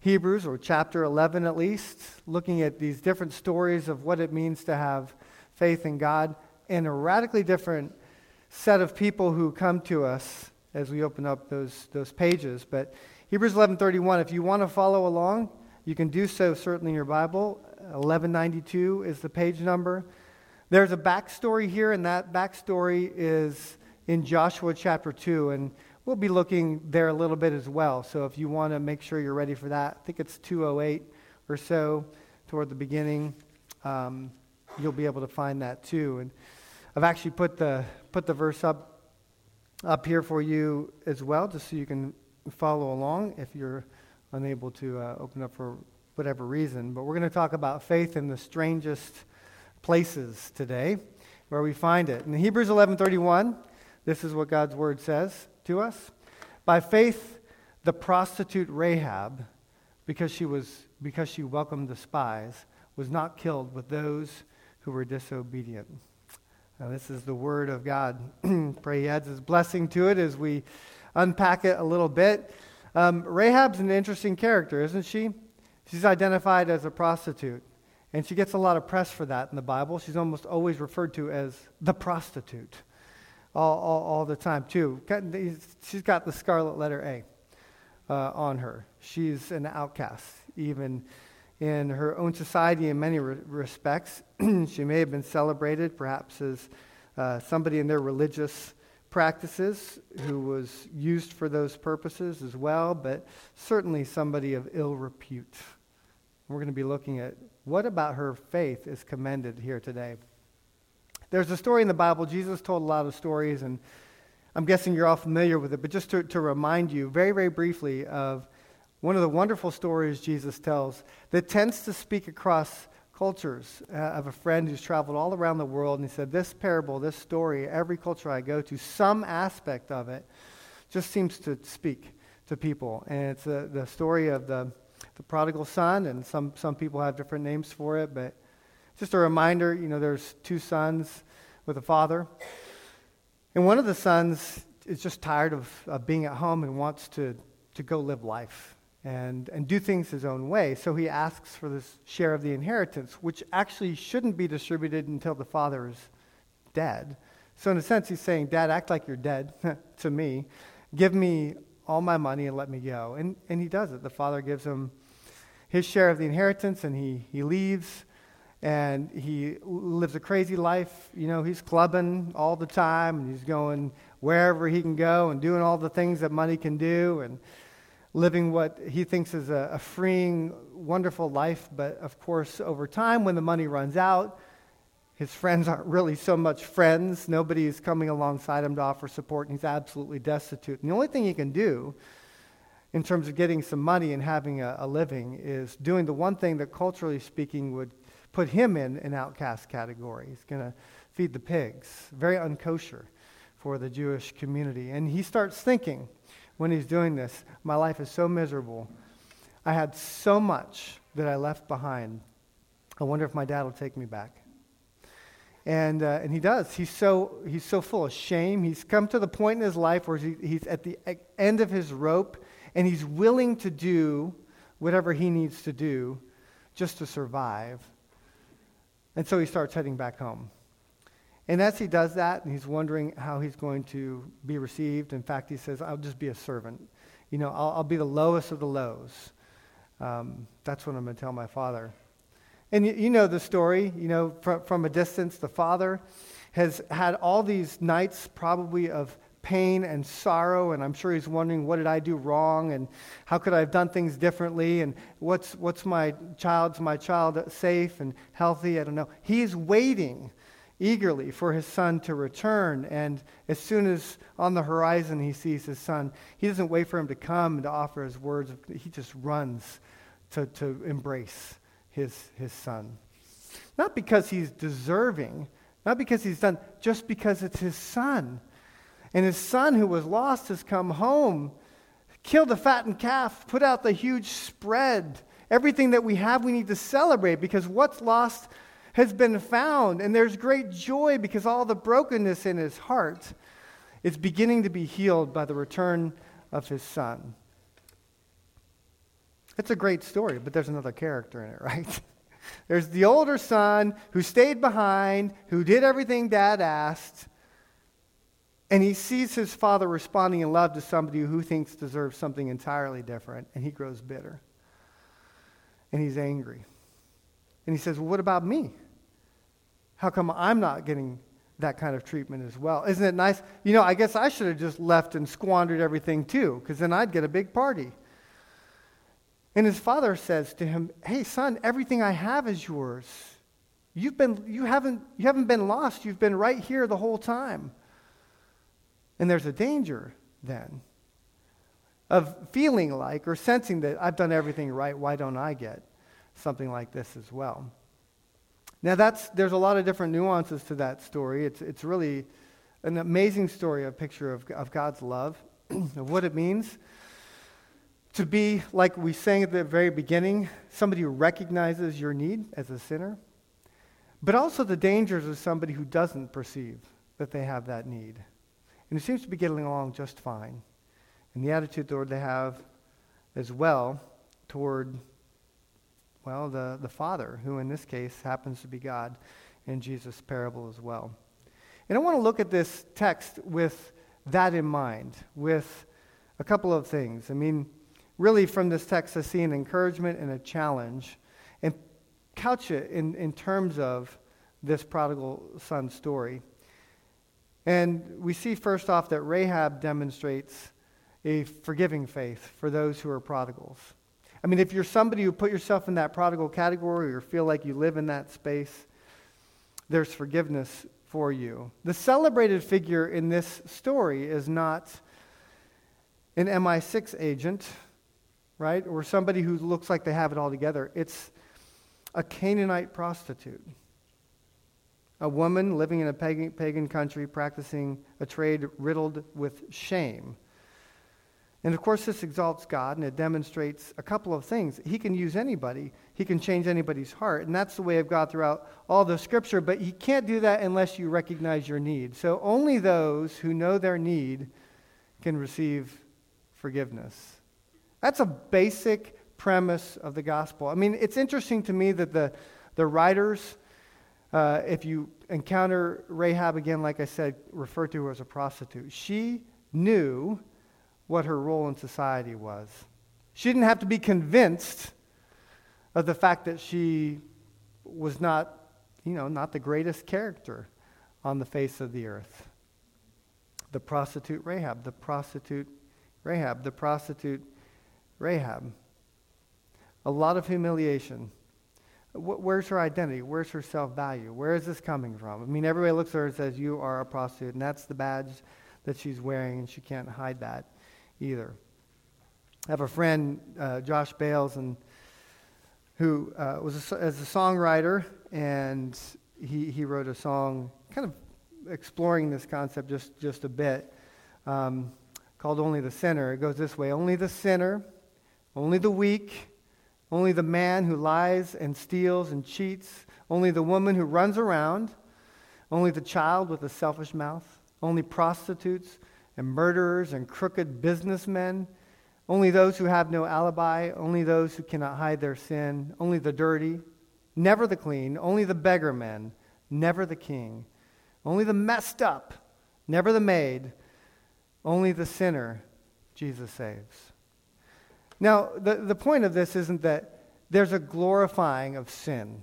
Hebrews, or chapter 11 at least, looking at these different stories of what it means to have faith in God, and a radically different set of people who come to us as we open up those, those pages. But Hebrews 11:31, if you want to follow along, you can do so certainly in your Bible. 1192 is the page number. There's a backstory here, and that backstory is in Joshua chapter 2, and we'll be looking there a little bit as well. So if you want to make sure you're ready for that, I think it's 208 or so toward the beginning. Um, you'll be able to find that too. And I've actually put the put the verse up up here for you as well, just so you can follow along if you're unable to uh, open up for whatever reason. But we're going to talk about faith in the strangest places today, where we find it. In Hebrews 11:31, this is what God's word says to us. By faith, the prostitute Rahab, because she was because she welcomed the spies, was not killed with those who were disobedient. Now, this is the word of God. Pray He adds His blessing to it as we unpack it a little bit. Um, Rahab's an interesting character, isn't she? She's identified as a prostitute, and she gets a lot of press for that in the Bible. She's almost always referred to as the prostitute all, all, all the time, too. She's got the scarlet letter A uh, on her. She's an outcast, even in her own society in many re- respects. she may have been celebrated perhaps as uh, somebody in their religious practices who was used for those purposes as well, but certainly somebody of ill repute. We're going to be looking at what about her faith is commended here today. There's a story in the Bible. Jesus told a lot of stories, and I'm guessing you're all familiar with it, but just to, to remind you very, very briefly of one of the wonderful stories Jesus tells that tends to speak across cultures uh, of a friend who's traveled all around the world. And he said, This parable, this story, every culture I go to, some aspect of it just seems to speak to people. And it's uh, the story of the, the prodigal son, and some, some people have different names for it, but just a reminder you know, there's two sons with a father. And one of the sons is just tired of, of being at home and wants to, to go live life and, and do things his own way. So he asks for this share of the inheritance, which actually shouldn't be distributed until the father is dead. So, in a sense, he's saying, Dad, act like you're dead to me. Give me all my money and let me go. And, and he does it. The father gives him his share of the inheritance, and he, he leaves and he lives a crazy life. You know, he's clubbing all the time, and he's going wherever he can go and doing all the things that money can do. And living what he thinks is a, a, freeing, wonderful life. But of course, over time, when the money runs out, his friends aren't really so much friends. Nobody is coming alongside him to offer support, and he's absolutely destitute. And the only thing he can do in terms of getting some money and having a, a living is doing the one thing that, culturally speaking, would put him in an outcast category. He's going to feed the pigs, very unkosher for the Jewish community. And he starts thinking, when he's doing this. My life is so miserable. I had so much that I left behind. I wonder if my dad will take me back. And, uh, and he does. He's so, he's so full of shame. He's come to the point in his life where he, he's at the end of his rope and he's willing to do whatever he needs to do just to survive. And so he starts heading back home. And as he does that, and he's wondering how he's going to be received, in fact, he says, I'll just be a servant. You know, I'll, I'll be the lowest of the lows. Um, that's what I'm going to tell my father. And you, you know the story, you know, from, from a distance, the father has had all these nights probably of pain and sorrow, and I'm sure he's wondering, what did I do wrong, and how could I have done things differently, and what's, what's my child's my child safe and healthy? I don't know. He's waiting eagerly for his son to return. And as soon as on the horizon he sees his son, he doesn't wait for him to come and to offer his words. He just runs to, to embrace his, his son. Not because he's deserving, not because he's done, just because it's his son. And his son who was lost has come home, killed the fattened calf, put out the huge spread. Everything that we have, we need to celebrate because what's lost has been found, and there's great joy because all the brokenness in his heart is beginning to be healed by the return of his son. It's a great story, but there's another character in it, right? there's the older son who stayed behind, who did everything dad asked, and he sees his father responding in love to somebody who thinks deserves something entirely different, and he grows bitter. And he's angry. And he says, Well, what about me? How come I'm not getting that kind of treatment as well? Isn't it nice? You know, I guess I should have just left and squandered everything too, because then I'd get a big party. And his father says to him, Hey, son, everything I have is yours. You've been, you, haven't, you haven't been lost. You've been right here the whole time. And there's a danger then of feeling like or sensing that I've done everything right. Why don't I get something like this as well? Now, that's, there's a lot of different nuances to that story. It's, it's really an amazing story, a picture of, of God's love, of what it means to be, like we sang at the very beginning, somebody who recognizes your need as a sinner, but also the dangers of somebody who doesn't perceive that they have that need and who seems to be getting along just fine. And the attitude toward they have as well toward, well, the, the Father, who in this case happens to be God in Jesus' parable as well. And I want to look at this text with that in mind, with a couple of things. I mean, really from this text, I see an encouragement and a challenge, and couch it in, in terms of this prodigal son story. And we see first off that Rahab demonstrates a forgiving faith for those who are prodigals. I mean, if you're somebody who put yourself in that prodigal category or feel like you live in that space, there's forgiveness for you. The celebrated figure in this story is not an MI6 agent, right? Or somebody who looks like they have it all together. It's a Canaanite prostitute a woman living in a pagan, pagan country practicing a trade riddled with shame. And of course, this exalts God and it demonstrates a couple of things. He can use anybody, He can change anybody's heart. And that's the way of God throughout all the scripture. But He can't do that unless you recognize your need. So only those who know their need can receive forgiveness. That's a basic premise of the gospel. I mean, it's interesting to me that the, the writers uh, if you encounter Rahab again, like I said, refer to her as a prostitute. She knew what her role in society was. She didn't have to be convinced of the fact that she was not, you know, not the greatest character on the face of the earth. The prostitute Rahab, the prostitute Rahab, the prostitute Rahab. A lot of humiliation Where's her identity? Where's her self value? Where is this coming from? I mean, everybody looks at her and says, You are a prostitute, and that's the badge that she's wearing, and she can't hide that either. I have a friend, uh, Josh Bales, and who uh, was a, as a songwriter, and he, he wrote a song kind of exploring this concept just, just a bit um, called Only the Sinner. It goes this way Only the sinner, only the weak, only the man who lies and steals and cheats, only the woman who runs around, only the child with a selfish mouth, only prostitutes and murderers and crooked businessmen, only those who have no alibi, only those who cannot hide their sin, only the dirty, never the clean, only the beggar men, never the king, only the messed up, never the maid, only the sinner Jesus saves. Now, the, the point of this isn't that there's a glorifying of sin.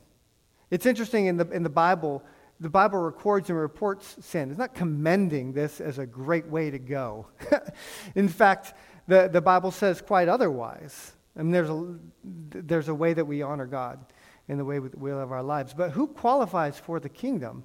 It's interesting in the, in the Bible, the Bible records and reports sin. It's not commending this as a great way to go. in fact, the, the Bible says quite otherwise. I mean, there's a, there's a way that we honor God in the way we live our lives. But who qualifies for the kingdom?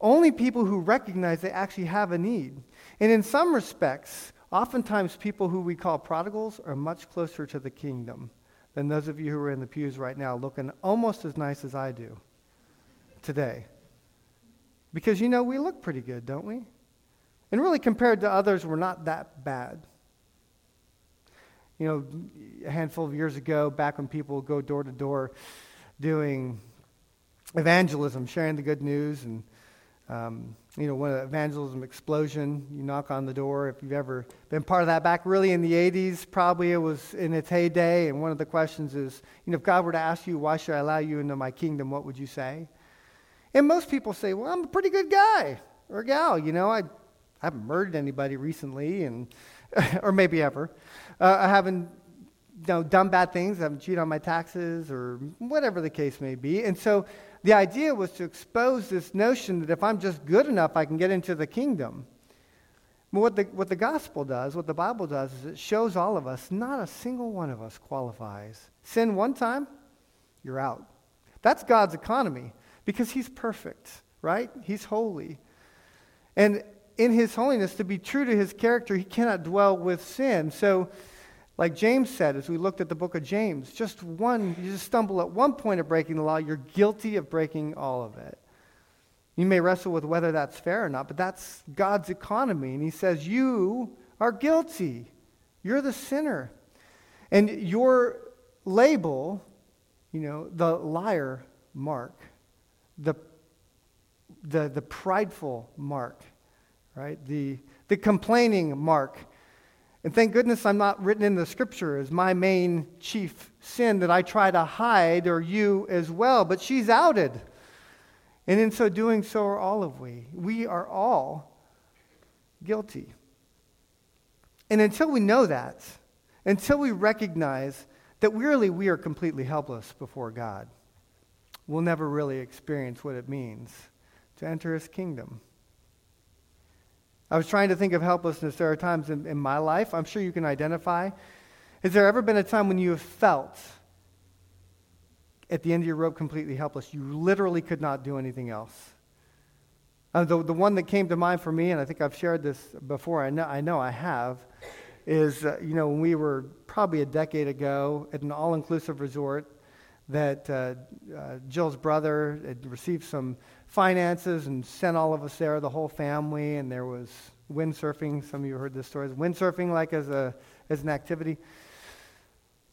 Only people who recognize they actually have a need. And in some respects, Oftentimes, people who we call prodigals are much closer to the kingdom than those of you who are in the pews right now looking almost as nice as I do today. Because, you know, we look pretty good, don't we? And really, compared to others, we're not that bad. You know, a handful of years ago, back when people go door to door doing evangelism, sharing the good news, and um, you know, when evangelism explosion, you knock on the door. If you've ever been part of that back really in the 80s, probably it was in its heyday. And one of the questions is, you know, if God were to ask you, why should I allow you into my kingdom, what would you say? And most people say, well, I'm a pretty good guy or gal. You know, I, I haven't murdered anybody recently, and, or maybe ever. Uh, I haven't you know, done bad things. I haven't cheated on my taxes or whatever the case may be. And so the idea was to expose this notion that if I'm just good enough, I can get into the kingdom. But what the, what the gospel does, what the Bible does, is it shows all of us, not a single one of us qualifies. Sin one time, you're out. That's God's economy because He's perfect, right? He's holy. And in His holiness, to be true to His character, He cannot dwell with sin. So, like James said, as we looked at the book of James, just one, you just stumble at one point of breaking the law, you're guilty of breaking all of it. You may wrestle with whether that's fair or not, but that's God's economy. And He says, You are guilty. You're the sinner. And your label, you know, the liar mark, the, the, the prideful mark, right? The, the complaining mark and thank goodness I'm not written in the scripture as my main chief sin that I try to hide, or you as well. But she's outed. And in so doing, so are all of we. We are all guilty. And until we know that, until we recognize that really we are completely helpless before God, we'll never really experience what it means to enter his kingdom. I was trying to think of helplessness. There are times in, in my life, I'm sure you can identify. Has there ever been a time when you have felt at the end of your rope completely helpless? You literally could not do anything else. Uh, the, the one that came to mind for me, and I think I've shared this before, I know I, know I have, is, uh, you know, when we were probably a decade ago at an all inclusive resort that uh, uh, Jill's brother had received some finances and sent all of us there, the whole family, and there was windsurfing. Some of you heard this story. Windsurfing, like as a as an activity.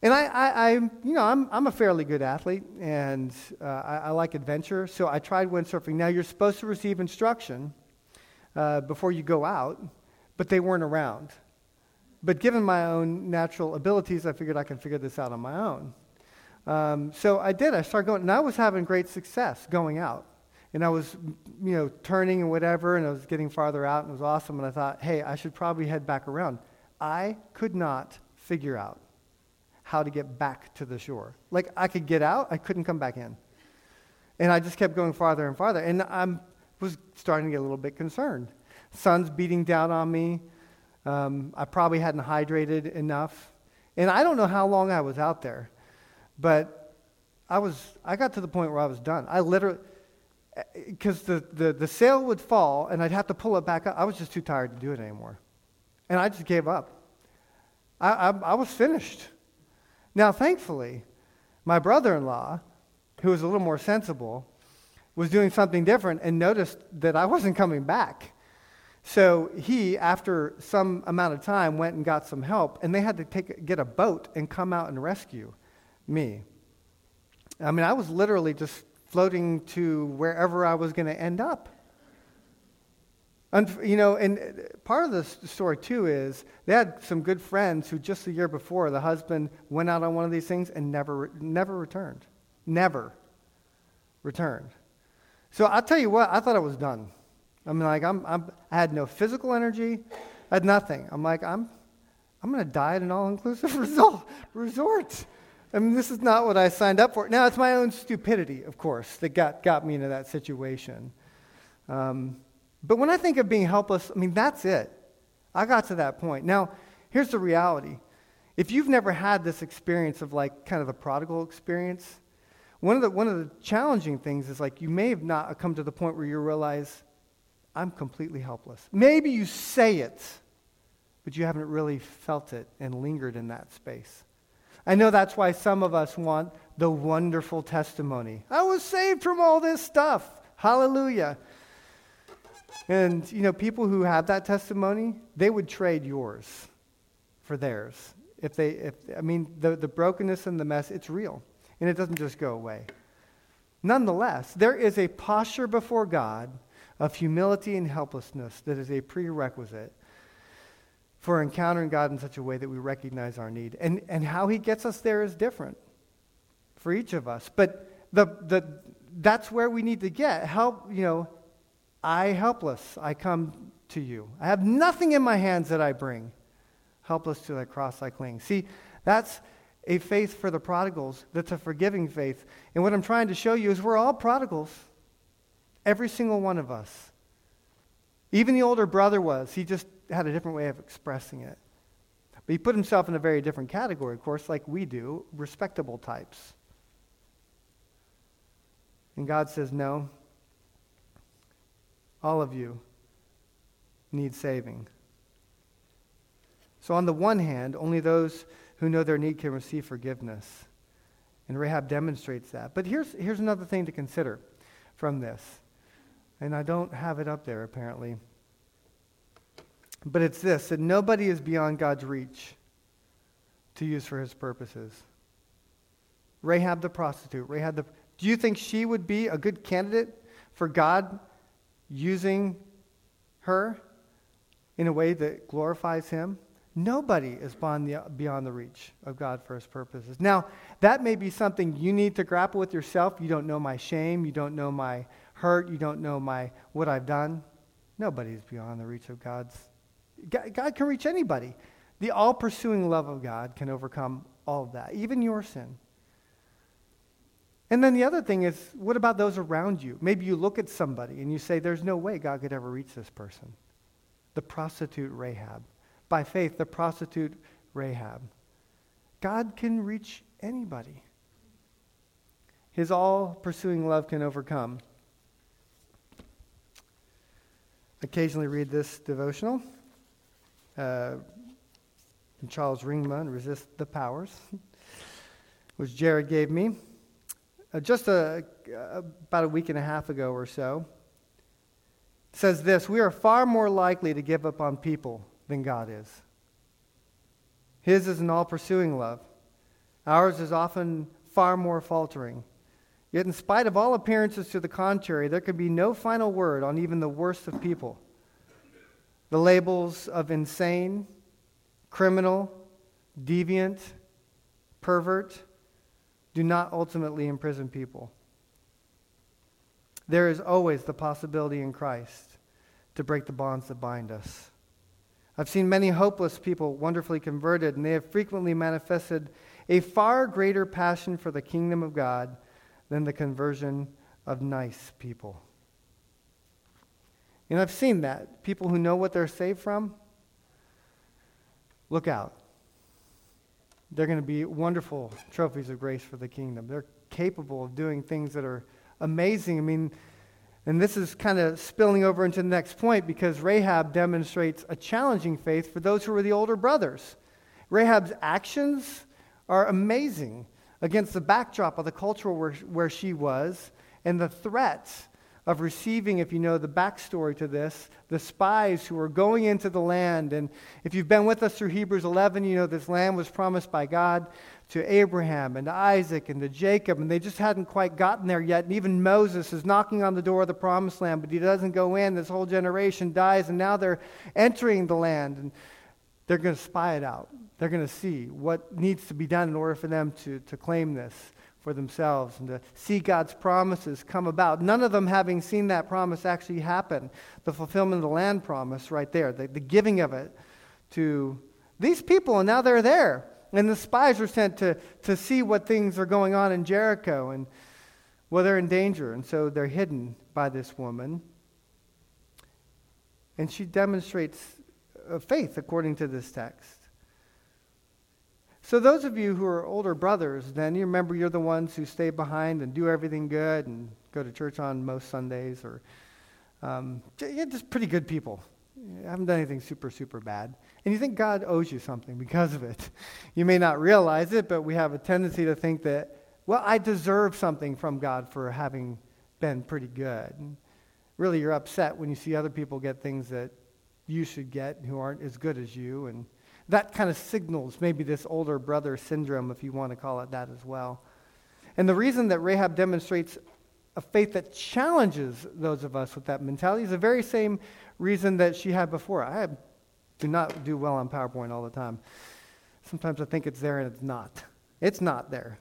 And I, I, I you know, I'm, I'm a fairly good athlete, and uh, I, I, like adventure, so I tried windsurfing. Now you're supposed to receive instruction uh, before you go out, but they weren't around. But given my own natural abilities, I figured I could figure this out on my own. Um, so I did. I started going, and I was having great success going out and I was, you know, turning and whatever, and I was getting farther out, and it was awesome. And I thought, hey, I should probably head back around. I could not figure out how to get back to the shore. Like, I could get out, I couldn't come back in. And I just kept going farther and farther. And I was starting to get a little bit concerned. Sun's beating down on me. Um, I probably hadn't hydrated enough. And I don't know how long I was out there, but I was, I got to the point where I was done. I literally, because the, the, the sail would fall and I'd have to pull it back up. I was just too tired to do it anymore. And I just gave up. I, I, I was finished. Now, thankfully, my brother in law, who was a little more sensible, was doing something different and noticed that I wasn't coming back. So he, after some amount of time, went and got some help, and they had to take, get a boat and come out and rescue me. I mean, I was literally just floating to wherever I was going to end up. And, you know, and uh, part of the story too is they had some good friends who just the year before the husband went out on one of these things and never, never returned, never returned. So I'll tell you what, I thought I was done. I mean, like I'm, I'm I had no physical energy, I had nothing. I'm like I'm, I'm going to die at an all-inclusive resort. I mean, this is not what I signed up for. Now, it's my own stupidity, of course, that got, got me into that situation. Um, but when I think of being helpless, I mean, that's it. I got to that point. Now, here's the reality. If you've never had this experience of like kind of the prodigal experience, one of the, one of the challenging things is like you may have not come to the point where you realize, I'm completely helpless. Maybe you say it, but you haven't really felt it and lingered in that space. I know that's why some of us want the wonderful testimony. I was saved from all this stuff. Hallelujah. And, you know, people who have that testimony, they would trade yours for theirs. If they, if, I mean, the, the brokenness and the mess, it's real. And it doesn't just go away. Nonetheless, there is a posture before God of humility and helplessness that is a prerequisite for encountering God in such a way that we recognize our need. And, and how he gets us there is different for each of us. But the, the, that's where we need to get. Help, you know, I helpless, I come to you. I have nothing in my hands that I bring. Helpless to thy cross I cling. See, that's a faith for the prodigals. That's a forgiving faith. And what I'm trying to show you is we're all prodigals. Every single one of us. Even the older brother was. He just had a different way of expressing it. But he put himself in a very different category, of course, like we do, respectable types. And God says, No, all of you need saving. So, on the one hand, only those who know their need can receive forgiveness. And Rahab demonstrates that. But here's, here's another thing to consider from this. And I don't have it up there, apparently. But it's this that nobody is beyond God's reach to use for his purposes. Rahab the prostitute, Rahab the. Do you think she would be a good candidate for God using her in a way that glorifies him? Nobody is beyond the, beyond the reach of God for his purposes. Now, that may be something you need to grapple with yourself. You don't know my shame. You don't know my hurt. You don't know my, what I've done. Nobody's beyond the reach of God's God, can reach anybody. The all pursuing love of God can overcome all of that, even your sin. And then the other thing is, what about those around you? Maybe you look at somebody and you say, There's no way God could ever reach this person. The prostitute Rahab. By faith, the prostitute Rahab. God can reach anybody. His all pursuing love can overcome. Occasionally read this devotional uh, Charles Ringma, Resist the Powers, which Jared gave me uh, just a, about a week and a half ago or so. Says this We are far more likely to give up on people than God is. His is an all pursuing love, ours is often far more faltering. Yet, in spite of all appearances to the contrary, there could be no final word on even the worst of people. The labels of insane, criminal, deviant, pervert do not ultimately imprison people. There is always the possibility in Christ to break the bonds that bind us. I've seen many hopeless people wonderfully converted, and they have frequently manifested a far greater passion for the kingdom of God than the conversion of nice people. And I've seen that. People who know what they're saved from, look out. They're going to be wonderful trophies of grace for the kingdom. They're capable of doing things that are amazing. I mean, and this is kind of spilling over into the next point because Rahab demonstrates a challenging faith for those who were the older brothers. Rahab's actions are amazing against the backdrop of the culture where, where she was and the threats of receiving, if you know the backstory to this, the spies who were going into the land. And if you've been with us through Hebrews 11, you know this land was promised by God to Abraham and to Isaac and to Jacob, and they just hadn't quite gotten there yet. And even Moses is knocking on the door of the promised land, but he doesn't go in. This whole generation dies, and now they're entering the land, and they're going to spy it out. They're going to see what needs to be done in order for them to, to claim this for themselves and to see God's promises come about. None of them having seen that promise actually happen. The fulfillment of the land promise, right there, the, the giving of it to these people, and now they're there. And the spies are sent to, to see what things are going on in Jericho and well, they're in danger. And so they're hidden by this woman. And she demonstrates uh, faith according to this text. So, those of you who are older brothers, then you remember you're the ones who stay behind and do everything good and go to church on most Sundays, or um, you're just pretty good people. You haven't done anything super, super bad. And you think God owes you something because of it. You may not realize it, but we have a tendency to think that, well, I deserve something from God for having been pretty good. And really, you're upset when you see other people get things that you should get who aren't as good as you. And that kind of signals maybe this older brother syndrome, if you want to call it that as well. And the reason that Rahab demonstrates a faith that challenges those of us with that mentality. is the very same reason that she had before. I do not do well on PowerPoint all the time. Sometimes I think it's there and it's not. It's not there.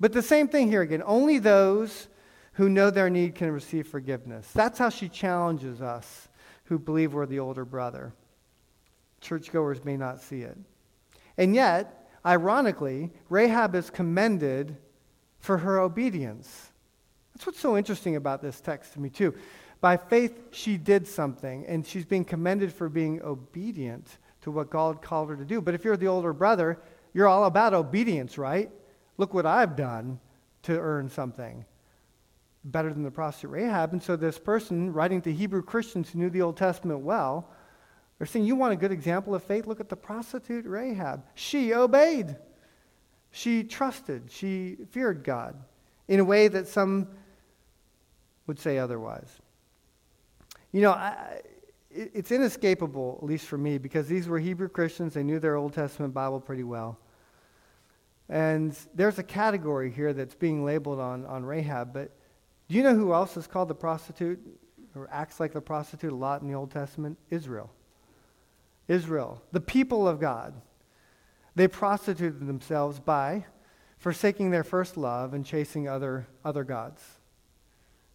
But the same thing here again. Only those who know their need can receive forgiveness. That's how she challenges us who believe we're the older brother. Churchgoers may not see it. And yet, ironically, Rahab is commended for her obedience. That's what's so interesting about this text to me, too. By faith, she did something, and she's being commended for being obedient to what God called her to do. But if you're the older brother, you're all about obedience, right? Look what I've done to earn something better than the prostitute Rahab. And so this person writing to Hebrew Christians who knew the Old Testament well, they're saying, You want a good example of faith? Look at the prostitute Rahab. She obeyed. She trusted. She feared God in a way that some would say otherwise. You know, I, it's inescapable, at least for me, because these were Hebrew Christians. They knew their Old Testament Bible pretty well. And there's a category here that's being labeled on, on Rahab, but do you know who else is called the prostitute or acts like the prostitute a lot in the Old Testament? Israel. Israel, the people of God. They prostituted themselves by forsaking their first love and chasing other, other gods.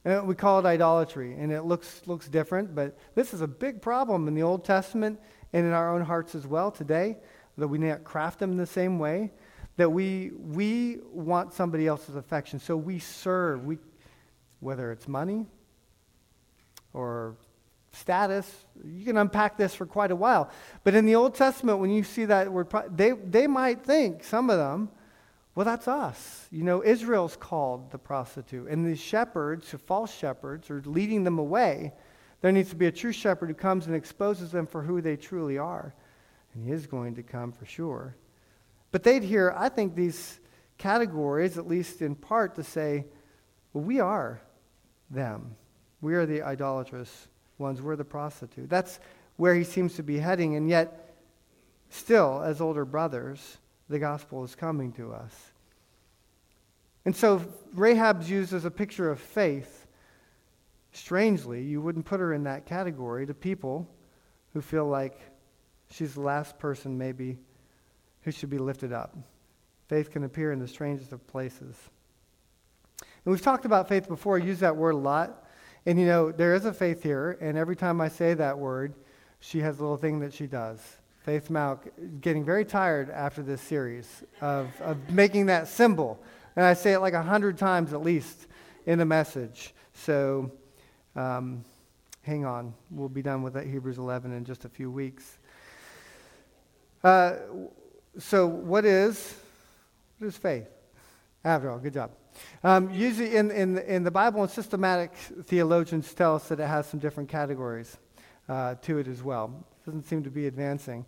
And we call it idolatry, and it looks, looks different, but this is a big problem in the Old Testament and in our own hearts as well today, that we not craft them the same way, that we, we want somebody else's affection. So we serve, we, whether it's money or status. You can unpack this for quite a while. But in the Old Testament, when you see that word, they, they might think, some of them, well, that's us. You know, Israel's called the prostitute. And the shepherds, the false shepherds, are leading them away. There needs to be a true shepherd who comes and exposes them for who they truly are. And he is going to come for sure. But they'd hear, I think, these categories, at least in part, to say, well, we are them. We are the idolatrous ones. We're the prostitute. That's where he seems to be heading. And yet, still, as older brothers, the gospel is coming to us. And so Rahab's used as a picture of faith. Strangely, you wouldn't put her in that category to people who feel like she's the last person, maybe, who should be lifted up. Faith can appear in the strangest of places. And we've talked about faith before, I use that word a lot. And you know, there is a faith here, and every time I say that word, she has a little thing that she does. Faith Malk getting very tired after this series of, of making that symbol. And I say it like a hundred times at least in the message. So um, hang on. We'll be done with that Hebrews 11 in just a few weeks. Uh, so what is, what is faith? After all, good job. Um, usually in, in, in the Bible and systematic theologians tell us that it has some different categories uh, to it as well. Doesn't seem to be advancing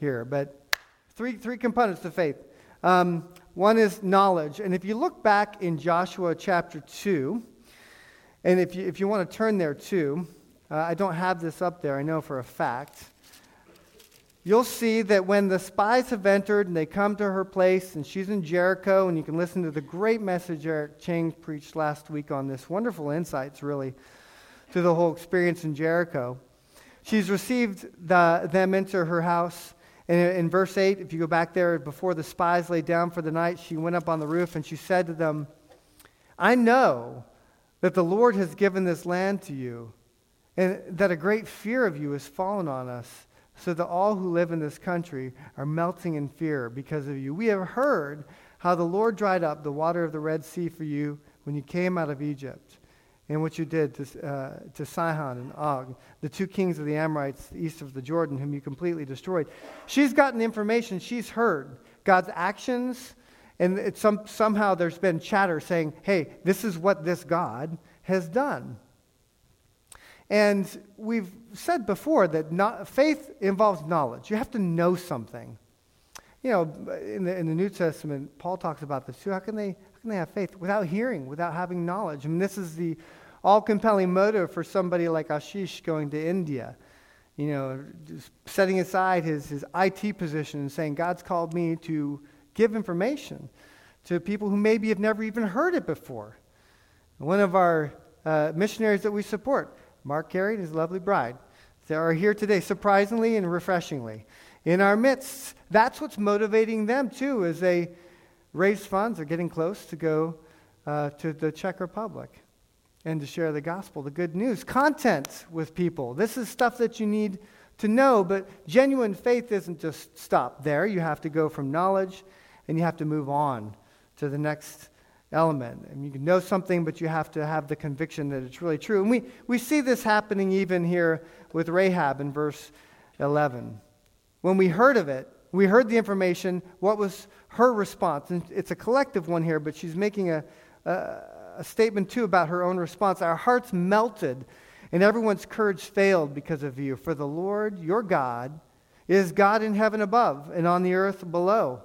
here, but three, three components to faith. Um, one is knowledge. And if you look back in Joshua chapter 2, and if you, if you want to turn there too, uh, I don't have this up there, I know for a fact you'll see that when the spies have entered and they come to her place and she's in Jericho, and you can listen to the great message Eric Chang preached last week on this, wonderful insights really to the whole experience in Jericho. She's received the, them into her house. And in verse 8, if you go back there, before the spies lay down for the night, she went up on the roof and she said to them, I know that the Lord has given this land to you, and that a great fear of you has fallen on us so that all who live in this country are melting in fear because of you. We have heard how the Lord dried up the water of the Red Sea for you when you came out of Egypt, and what you did to, uh, to Sihon and Og, the two kings of the Amorites east of the Jordan, whom you completely destroyed. She's gotten information, she's heard God's actions, and some, somehow there's been chatter saying, hey, this is what this God has done. And we've said before that not, faith involves knowledge. You have to know something. You know, in the, in the New Testament, Paul talks about this too. How can, they, how can they have faith without hearing, without having knowledge? I mean, this is the all compelling motive for somebody like Ashish going to India. You know, setting aside his, his IT position and saying, God's called me to give information to people who maybe have never even heard it before. One of our uh, missionaries that we support, Mark Carey and his lovely bride, they are here today, surprisingly and refreshingly. In our midst, that's what's motivating them too, as they raise funds. They're getting close to go uh, to the Czech Republic and to share the gospel, the good news, content with people. This is stuff that you need to know, but genuine faith isn't just stop there. You have to go from knowledge and you have to move on to the next element. And you can know something, but you have to have the conviction that it's really true. And we, we see this happening even here with Rahab in verse 11. When we heard of it, we heard the information. What was her response? And it's a collective one here, but she's making a, a, a statement too about her own response. Our hearts melted, and everyone's courage failed because of you. For the Lord, your God, is God in heaven above and on the earth below.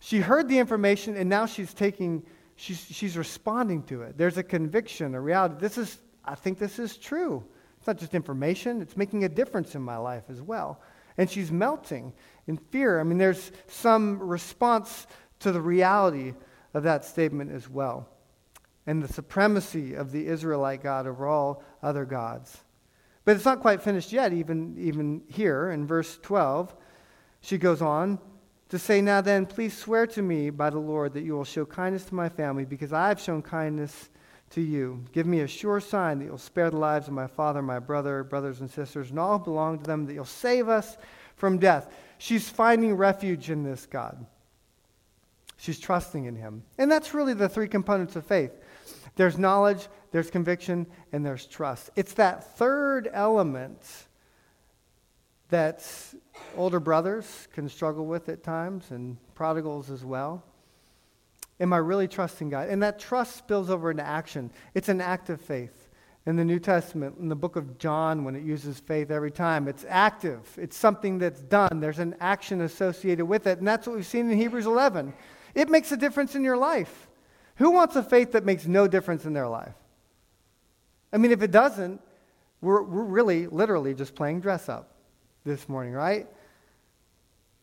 She heard the information, and now she's taking she's, she's responding to it. There's a conviction, a reality. This is, I think this is true. It's not just information, it's making a difference in my life as well. And she's melting in fear. I mean, there's some response to the reality of that statement as well, and the supremacy of the Israelite God over all other gods. But it's not quite finished yet, even, even here in verse 12. She goes on to say, Now then, please swear to me by the Lord that you will show kindness to my family, because I have shown kindness to you. Give me a sure sign that you'll spare the lives of my father, my brother, brothers and sisters, and all who belong to them, that you'll save us from death. She's finding refuge in this God. She's trusting in him. And that's really the three components of faith there's knowledge, there's conviction, and there's trust. It's that third element that older brothers can struggle with at times, and prodigals as well. Am I really trusting God? And that trust spills over into action. It's an act of faith. In the New Testament, in the book of John, when it uses faith every time, it's active. It's something that's done. There's an action associated with it. And that's what we've seen in Hebrews 11. It makes a difference in your life. Who wants a faith that makes no difference in their life? I mean, if it doesn't, we're, we're really, literally just playing dress up this morning, right?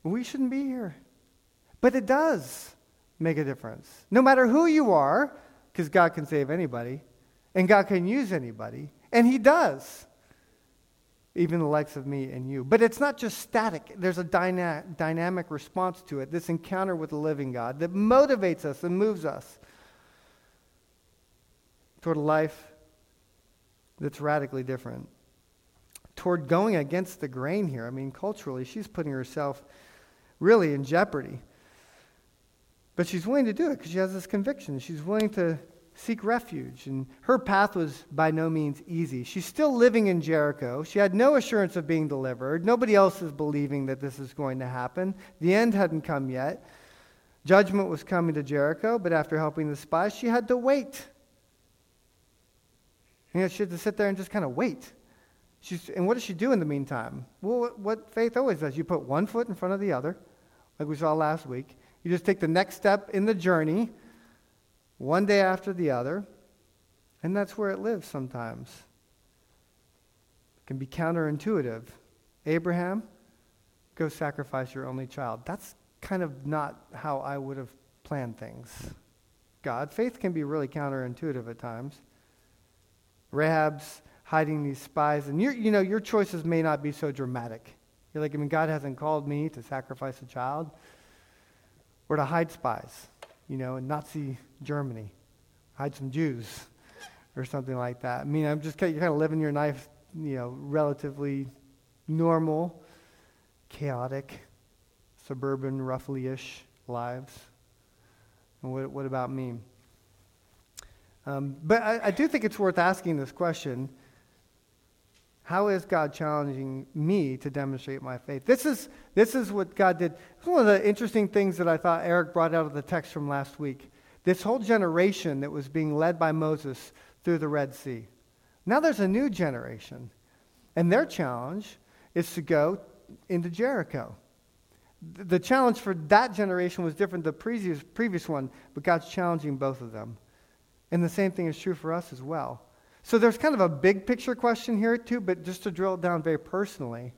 We shouldn't be here. But it does make a difference. No matter who you are, because God can save anybody, and God can use anybody, and He does, even the likes of me and you. But it's not just static, there's a dyna- dynamic response to it, this encounter with the living God that motivates us and moves us toward a life that's radically different toward going against the grain here. I mean, culturally, she's putting herself really in jeopardy. But she's willing to do it because she has this conviction. She's willing to seek refuge. And her path was by no means easy. She's still living in Jericho. She had no assurance of being delivered. Nobody else is believing that this is going to happen. The end hadn't come yet. Judgment was coming to Jericho, but after helping the spies, she had to wait. You know, she had to sit there and just kind of wait. She's, and what does she do in the meantime? Well, what faith always does, you put one foot in front of the other, like we saw last week. You just take the next step in the journey, one day after the other, and that's where it lives sometimes. It can be counterintuitive. Abraham, go sacrifice your only child. That's kind of not how I would have planned things. God, faith can be really counterintuitive at times. Rahab's hiding these spies. And you you know, your choices may not be so dramatic. You're like, I mean, God hasn't called me to sacrifice a child or to hide spies, you know, in Nazi Germany, hide some Jews or something like that. I mean, I'm just kind of, kind of living your life, you know, relatively normal, chaotic, suburban, roughly-ish lives. And what, what about me? Um, but I, I do think it's worth asking this question how is God challenging me to demonstrate my faith? This is, this is what God did. It's one of the interesting things that I thought Eric brought out of the text from last week. This whole generation that was being led by Moses through the Red Sea. Now there's a new generation, and their challenge is to go into Jericho. The challenge for that generation was different than the previous, previous one, but God's challenging both of them. And the same thing is true for us as well. So there's kind of a big picture question here, too, but just to drill down very personally.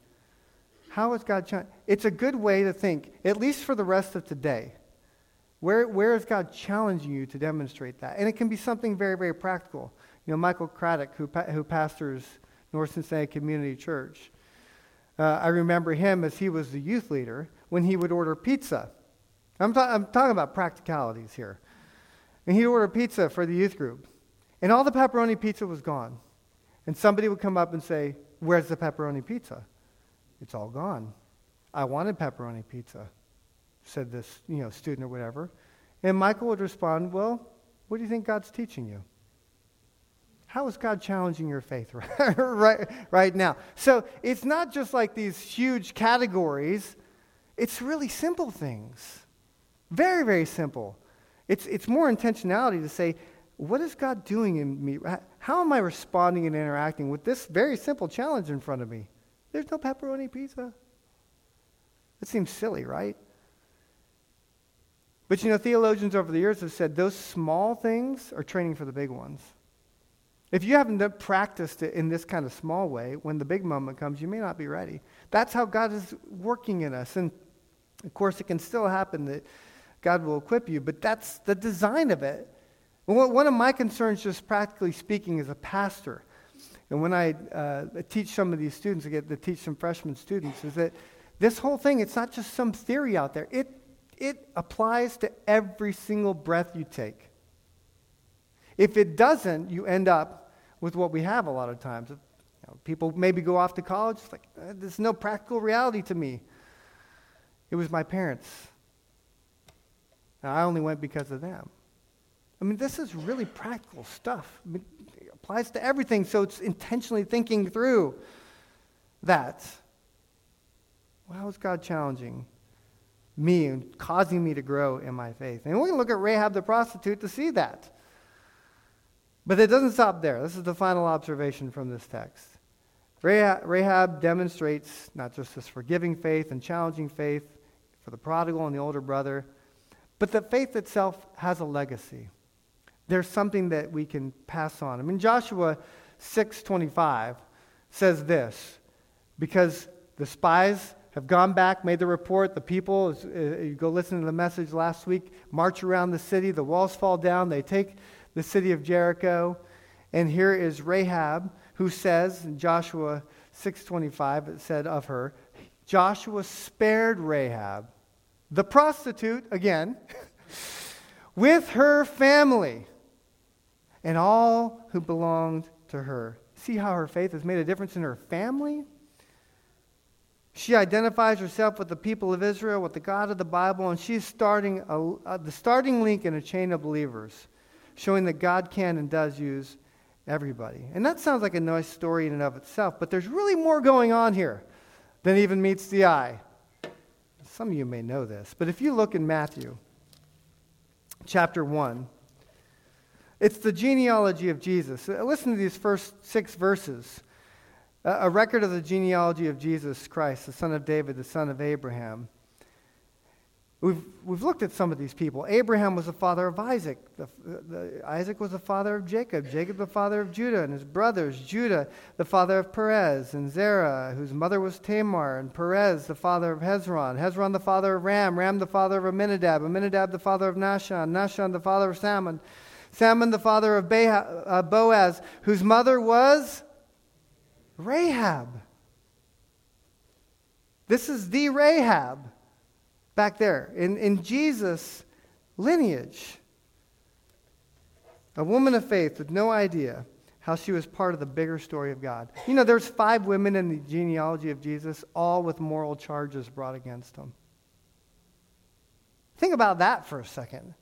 How is God trying? It's a good way to think, at least for the rest of today. Where, where is God challenging you to demonstrate that? And it can be something very, very practical. You know, Michael Craddock, who, who pastors North Cincinnati Community Church, uh, I remember him as he was the youth leader when he would order pizza. I'm, ta- I'm talking about practicalities here. And he'd order pizza for the youth group. And all the pepperoni pizza was gone. And somebody would come up and say, Where's the pepperoni pizza? It's all gone. I wanted pepperoni pizza, said this you know, student or whatever. And Michael would respond, Well, what do you think God's teaching you? How is God challenging your faith right, right now? So it's not just like these huge categories, it's really simple things. Very, very simple. It's, it's more intentionality to say, what is God doing in me? How am I responding and interacting with this very simple challenge in front of me? There's no pepperoni pizza. It seems silly, right? But you know, theologians over the years have said those small things are training for the big ones. If you haven't practiced it in this kind of small way, when the big moment comes, you may not be ready. That's how God is working in us. And of course, it can still happen that God will equip you, but that's the design of it. One of my concerns, just practically speaking, as a pastor, and when I uh, teach some of these students, I get to teach some freshman students, is that this whole thing, it's not just some theory out there. It, it applies to every single breath you take. If it doesn't, you end up with what we have a lot of times. You know, people maybe go off to college, it's like, uh, there's no practical reality to me. It was my parents. I only went because of them. I mean, this is really practical stuff. I mean, it applies to everything, so it's intentionally thinking through that. Well, how is God challenging me and causing me to grow in my faith? And we can look at Rahab the prostitute to see that. But it doesn't stop there. This is the final observation from this text. Rahab demonstrates not just this forgiving faith and challenging faith for the prodigal and the older brother, but that faith itself has a legacy there's something that we can pass on. I mean, Joshua 6:25 says this, because the spies have gone back, made the report. The people, uh, you go listen to the message last week, march around the city. The walls fall down. They take the city of Jericho. And here is Rahab, who says in Joshua 6:25, it said of her, Joshua spared Rahab, the prostitute, again, with her family and all who belonged to her. See how her faith has made a difference in her family? She identifies herself with the people of Israel, with the God of the Bible, and she's starting a, uh, the starting link in a chain of believers, showing that God can and does use everybody. And that sounds like a nice story in and of itself, but there's really more going on here than even meets the eye. Some of you may know this, but if you look in Matthew chapter 1, it's the genealogy of Jesus. Uh, listen to these first six verses. A record of the genealogy of Jesus Christ, the son of David, the son of Abraham. We've, we've looked at some of these people. Abraham was the father of Isaac. The, the, Isaac was the father of Jacob. Jacob, the father of Judah and his brothers. Judah, the father of Perez and Zerah, whose mother was Tamar. And Perez, the father of Hezron. Hezron, the father of Ram. Ram, the father of Amminadab. Amminadab, the father of Nahshon. Nahshon, the father of Salmon. Salmon, the father of uh, Boaz, whose mother was Rahab. This is the Rahab back there in, in Jesus' lineage. A woman of faith with no idea how she was part of the bigger story of God. You know, there's five women in the genealogy of Jesus, all with moral charges brought against them. Think about that for a second.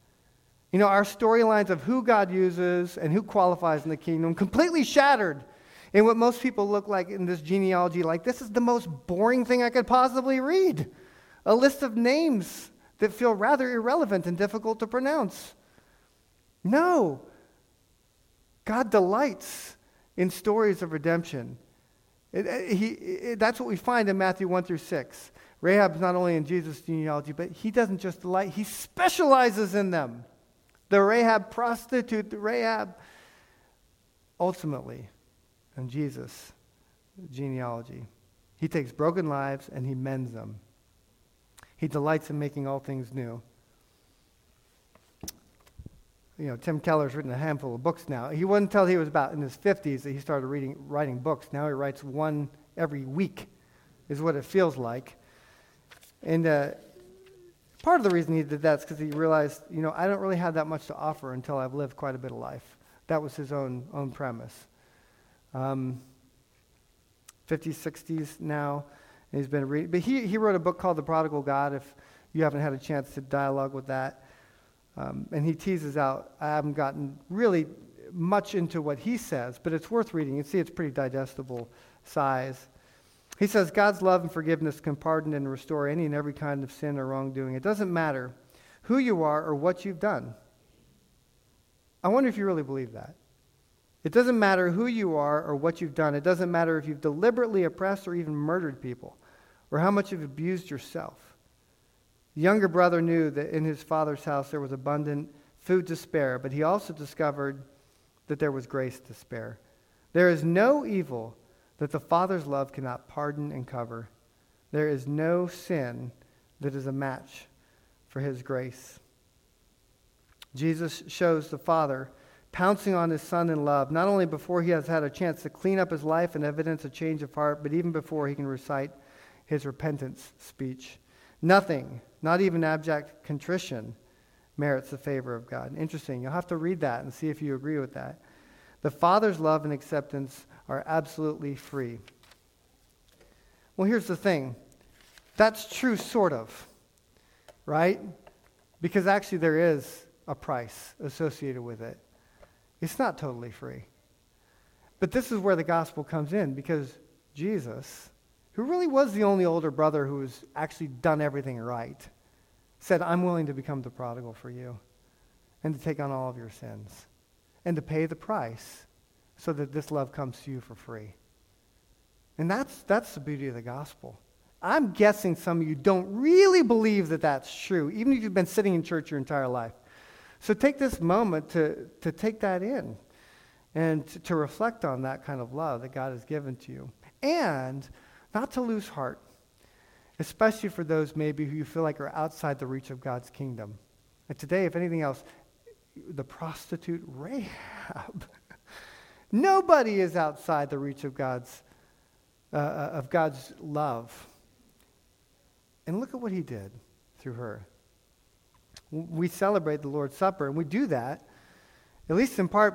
You know, our storylines of who God uses and who qualifies in the kingdom completely shattered in what most people look like in this genealogy. Like, this is the most boring thing I could possibly read a list of names that feel rather irrelevant and difficult to pronounce. No. God delights in stories of redemption. It, it, he, it, that's what we find in Matthew 1 through 6. Rahab's not only in Jesus' genealogy, but he doesn't just delight, he specializes in them the Rahab prostitute, the Rahab, ultimately, and Jesus' genealogy. He takes broken lives and he mends them. He delights in making all things new. you know, Tim Keller's written a handful of books now. He wasn't until he was about in his 50s that he started reading, writing books. Now he writes one every week, is what it feels like. And uh, part of the reason he did that is because he realized, you know, I don't really have that much to offer until I've lived quite a bit of life. That was his own, own premise. Um, 50s, 60s now, he's been reading. But he, he wrote a book called The Prodigal God, if you haven't had a chance to dialogue with that. Um, and he teases out, I haven't gotten really much into what he says, but it's worth reading. You see it's pretty digestible size. He says, God's love and forgiveness can pardon and restore any and every kind of sin or wrongdoing. It doesn't matter who you are or what you've done. I wonder if you really believe that. It doesn't matter who you are or what you've done. It doesn't matter if you've deliberately oppressed or even murdered people or how much you've abused yourself. The younger brother knew that in his father's house there was abundant food to spare, but he also discovered that there was grace to spare. There is no evil that the Father's love cannot pardon and cover. There is no sin that is a match for his grace. Jesus shows the Father pouncing on his Son in love, not only before he has had a chance to clean up his life and evidence a change of heart, but even before he can recite his repentance speech. Nothing, not even abject contrition, merits the favor of God. Interesting. You'll have to read that and see if you agree with that. The Father's love and acceptance are absolutely free. Well, here's the thing that's true, sort of, right? Because actually, there is a price associated with it. It's not totally free. But this is where the gospel comes in because Jesus, who really was the only older brother who has actually done everything right, said, I'm willing to become the prodigal for you and to take on all of your sins and to pay the price so that this love comes to you for free. And that's, that's the beauty of the gospel. I'm guessing some of you don't really believe that that's true, even if you've been sitting in church your entire life. So take this moment to, to take that in and to, to reflect on that kind of love that God has given to you. And not to lose heart, especially for those maybe who you feel like are outside the reach of God's kingdom. And today, if anything else, the prostitute Rahab. Nobody is outside the reach of God's, uh, uh, of God's love. And look at what he did through her. We celebrate the Lord's Supper, and we do that, at least in part